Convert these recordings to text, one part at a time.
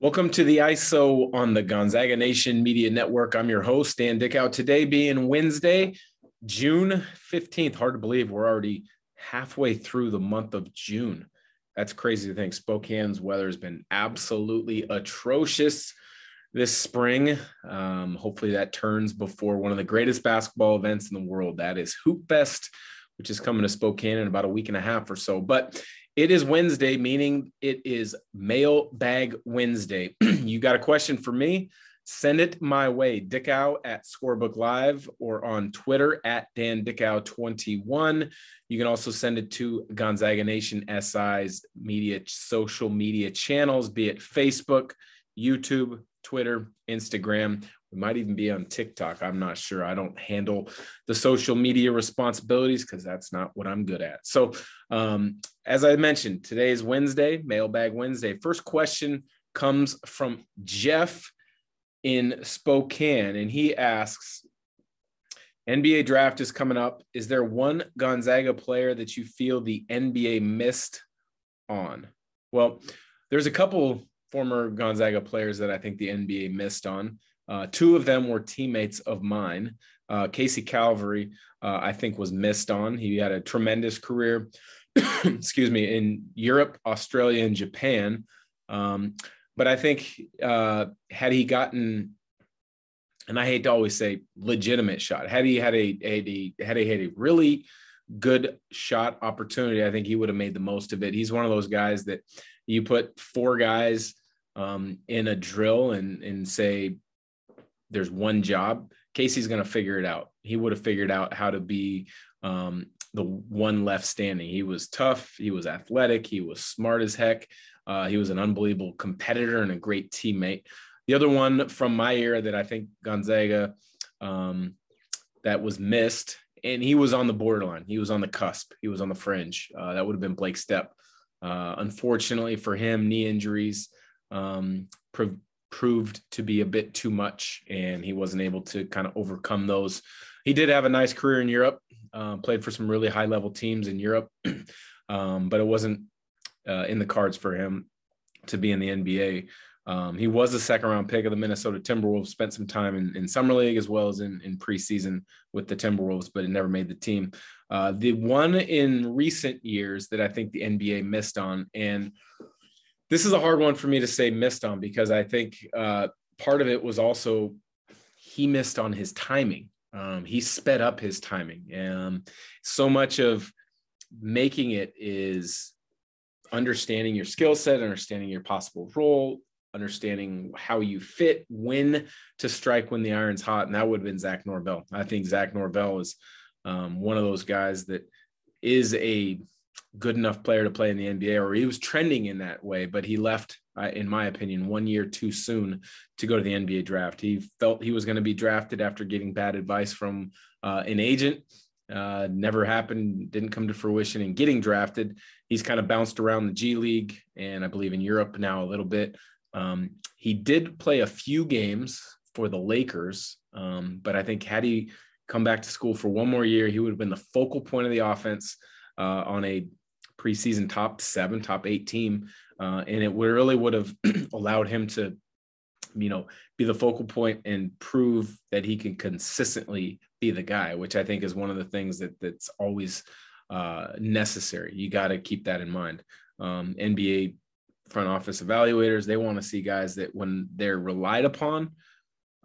Welcome to the ISO on the Gonzaga Nation Media Network. I'm your host, Dan Dickau. Today being Wednesday, June 15th. Hard to believe we're already halfway through the month of June. That's crazy to think. Spokane's weather has been absolutely atrocious this spring. Um, hopefully that turns before one of the greatest basketball events in the world. That is Hoop Fest, which is coming to Spokane in about a week and a half or so. But it is Wednesday, meaning it is Mailbag Wednesday. you got a question for me? Send it my way, Dickau at Scorebook Live or on Twitter at Dan Dickau21. You can also send it to Gonzaga Nation SI's media social media channels, be it Facebook, YouTube, Twitter, Instagram. We might even be on TikTok. I'm not sure. I don't handle the social media responsibilities because that's not what I'm good at. So, um, as I mentioned, today is Wednesday, Mailbag Wednesday. First question comes from Jeff in Spokane, and he asks NBA draft is coming up. Is there one Gonzaga player that you feel the NBA missed on? Well, there's a couple former Gonzaga players that I think the NBA missed on. Uh, two of them were teammates of mine. Uh, Casey Calvary, uh, I think, was missed on. He had a tremendous career, excuse me, in Europe, Australia, and Japan. Um, but I think uh, had he gotten, and I hate to always say legitimate shot, had he had a, a, had he had a really good shot opportunity, I think he would have made the most of it. He's one of those guys that you put four guys um, in a drill and and say there's one job, Casey's going to figure it out. He would have figured out how to be um, the one left standing. He was tough. He was athletic. He was smart as heck. Uh, he was an unbelievable competitor and a great teammate. The other one from my era that I think Gonzaga um, that was missed, and he was on the borderline. He was on the cusp. He was on the fringe. Uh, that would have been Blake Stepp. Uh, unfortunately for him, knee injuries um, proved to be a bit too much, and he wasn't able to kind of overcome those. He did have a nice career in Europe, uh, played for some really high level teams in Europe, um, but it wasn't uh, in the cards for him to be in the NBA. Um, he was a second round pick of the Minnesota Timberwolves, spent some time in, in summer league as well as in, in preseason with the Timberwolves, but it never made the team. Uh, the one in recent years that I think the NBA missed on, and this is a hard one for me to say missed on because I think uh, part of it was also he missed on his timing. Um, he sped up his timing. Um, so much of making it is understanding your skill set, understanding your possible role, understanding how you fit, when to strike when the iron's hot. And that would have been Zach Norvell. I think Zach Norvell is um, one of those guys that is a good enough player to play in the NBA, or he was trending in that way, but he left, in my opinion, one year too soon to go to the NBA draft. He felt he was going to be drafted after getting bad advice from uh, an agent. Uh, never happened, didn't come to fruition and getting drafted. He's kind of bounced around the G League and I believe in Europe now a little bit. Um, he did play a few games for the Lakers, um, but I think had he come back to school for one more year, he would have been the focal point of the offense uh, on a preseason top seven, top eight team. Uh, and it really would have allowed him to, you know, be the focal point and prove that he can consistently be the guy, which I think is one of the things that that's always uh, necessary. You got to keep that in mind. Um, NBA front office evaluators, they want to see guys that when they're relied upon,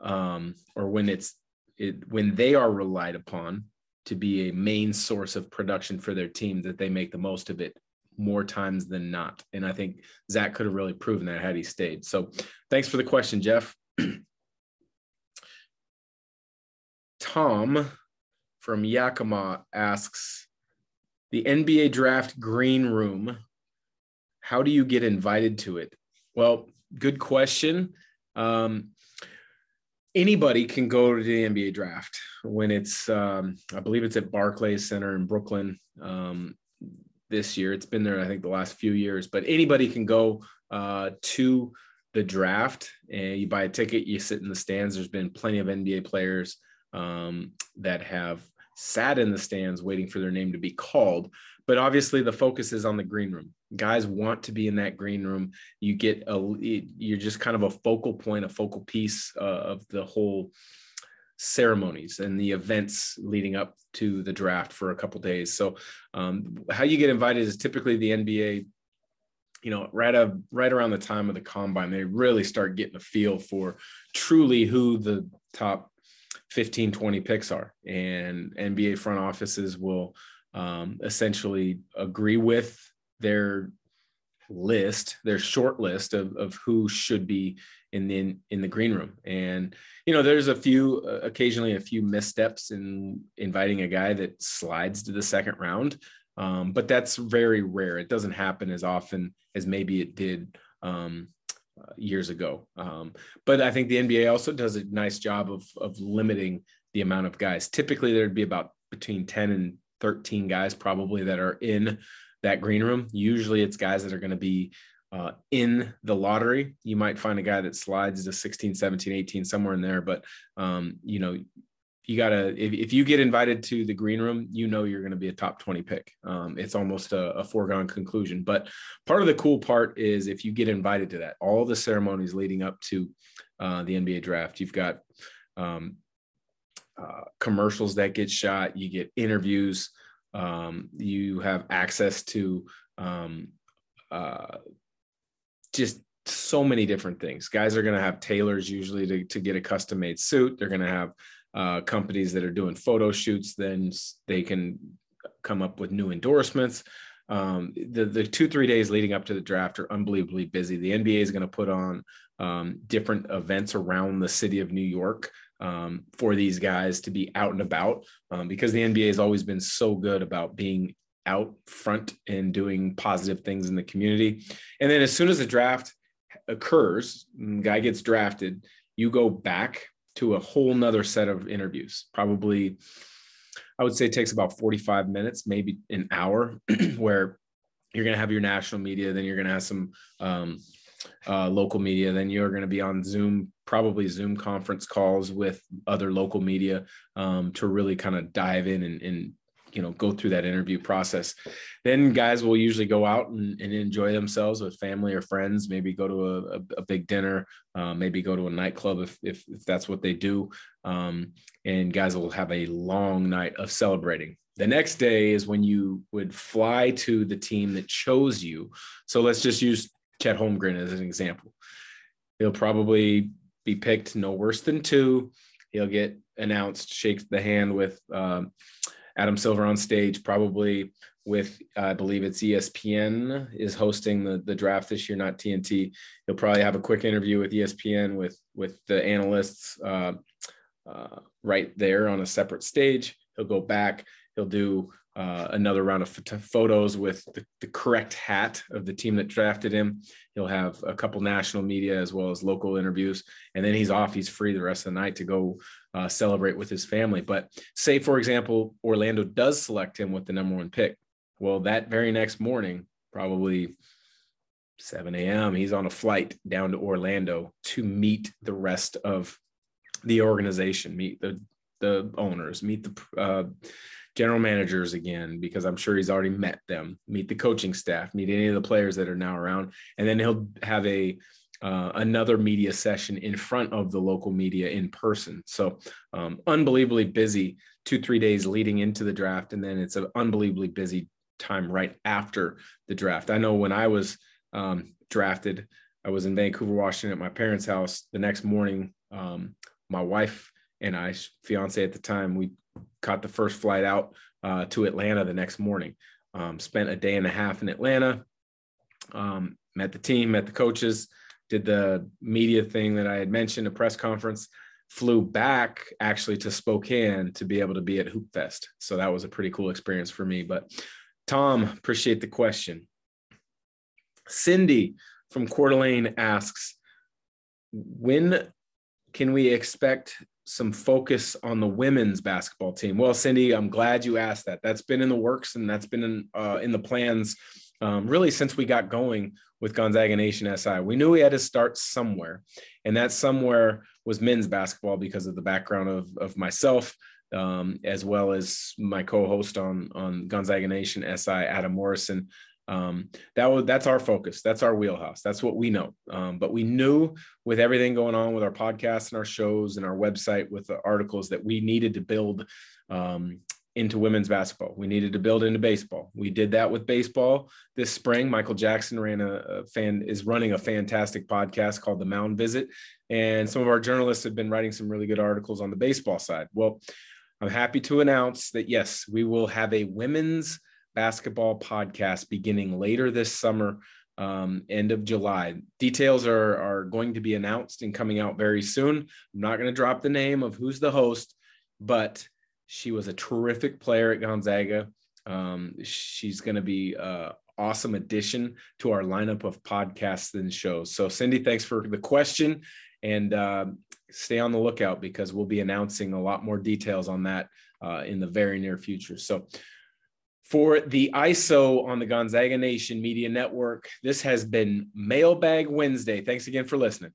um, or when it's it, when they are relied upon, to be a main source of production for their team that they make the most of it more times than not. And I think Zach could have really proven that had he stayed. So thanks for the question, Jeff. Tom from Yakima asks the NBA draft green room. How do you get invited to it? Well, good question. Um, anybody can go to the NBA draft when it's, um, I believe it's at Barclays Center in Brooklyn um, this year. It's been there, I think, the last few years, but anybody can go uh, to the draft and you buy a ticket, you sit in the stands. There's been plenty of NBA players um, that have sat in the stands waiting for their name to be called. But obviously the focus is on the green room. Guys want to be in that green room. You get a, you're just kind of a focal point, a focal piece uh, of the whole ceremonies and the events leading up to the draft for a couple days. So, um, how you get invited is typically the NBA. You know, right up, right around the time of the combine, they really start getting a feel for truly who the top 15, 20 picks are, and NBA front offices will um, essentially agree with their list, their short list of, of who should be in the in the green room. And you know, there's a few uh, occasionally a few missteps in inviting a guy that slides to the second round, um, but that's very rare. It doesn't happen as often as maybe it did um, uh, years ago. Um, but I think the NBA also does a nice job of of limiting the amount of guys. Typically, there'd be about between 10 and 13 guys probably that are in that green room. Usually it's guys that are going to be uh, in the lottery. You might find a guy that slides to 16, 17, 18, somewhere in there. But, um, you know, you got to, if, if you get invited to the green room, you know you're going to be a top 20 pick. Um, it's almost a, a, foregone conclusion. But part of the cool part is if you get invited to that, all the ceremonies leading up to uh, the NBA draft, you've got um, uh, commercials that get shot, you get interviews, um, you have access to um, uh, just so many different things. Guys are going to have tailors usually to, to get a custom made suit. They're going to have uh, companies that are doing photo shoots, then they can come up with new endorsements. Um, the, the two, three days leading up to the draft are unbelievably busy. The NBA is going to put on um, different events around the city of New York um, for these guys to be out and about um, because the NBA has always been so good about being out front and doing positive things in the community. And then as soon as the draft occurs, guy gets drafted, you go back to a whole nother set of interviews, probably I would say it takes about 45 minutes, maybe an hour, where you're going to have your national media, then you're going to have some um, uh, local media. Then you're going to be on Zoom, probably Zoom conference calls with other local media um, to really kind of dive in and, and, you know go through that interview process. Then guys will usually go out and, and enjoy themselves with family or friends. Maybe go to a, a, a big dinner, uh, maybe go to a nightclub if, if, if that's what they do. Um, and guys will have a long night of celebrating. The next day is when you would fly to the team that chose you. So let's just use Chet Holmgren as an example. He'll probably be picked no worse than two. He'll get announced, shake the hand with um, Adam Silver on stage, probably with I believe it's ESPN is hosting the the draft this year, not TNT. He'll probably have a quick interview with ESPN with with the analysts uh, uh, right there on a separate stage. He'll go back. He'll do uh, another round of photos with the, the, correct hat of the team that drafted him. He'll have a couple national media as well as local interviews, and then he's off. He's free the rest of the night to go uh, celebrate with his family. But say, for example, Orlando does select him with the number one pick. Well, that very next morning, probably 7 a.m., he's on a flight down to Orlando to meet the rest of the organization, meet the the owners, meet the uh, general managers again because I'm sure he's already met them, meet the coaching staff, meet any of the players that are now around, and then he'll have a uh, another media session in front of the local media in person. So um, unbelievably busy two three days leading into the draft, and then it's an unbelievably busy time right after the draft. I know when I was um, drafted, I was in Vancouver, Washington, at my parents' house. The next morning, um, my wife and I, fiance at the time, we caught the first flight out uh, to Atlanta the next morning. Um, spent a day and a half in Atlanta. Um, met the team, met the coaches, did the media thing that I had mentioned, a press conference. Flew back actually to Spokane to be able to be at Hoop Fest. So that was a pretty cool experience for me. But Tom, appreciate the question. Cindy from Coeur d'Alene asks, when can we expect some focus on the women's basketball team? Well, Cindy, I'm glad you asked that. That's been in the works and that's been in, uh, in the plans um, really since we got going with Gonzaga Nation SI. We knew we had to start somewhere, and that somewhere was men's basketball because of the background of, of myself, um, as well as my co-host on on Gonzaga Nation, SI Adam Morrison. Um, that was that's our focus. That's our wheelhouse. That's what we know. Um, but we knew with everything going on with our podcast and our shows and our website with the articles that we needed to build um, into women's basketball. We needed to build into baseball. We did that with baseball this spring. Michael Jackson ran a, a, fan is running a fantastic podcast called The Mound Visit, and some of our journalists have been writing some really good articles on the baseball side. Well, I'm happy to announce that yes, we will have a women's basketball podcast beginning later this summer. Um, end of July. Details are, are going to be announced and coming out very soon. I'm not going to drop the name of who's the host, but she was a terrific player at Gonzaga. Um, she's going to be an awesome addition to our lineup of podcasts and shows. So, Cindy, thanks for the question and uh, stay on the lookout because we'll be announcing a lot more details on that uh, in the very near future. So, for the ISO on the Gonzaga Nation Media Network, this has been Mailbag Wednesday. Thanks again for listening.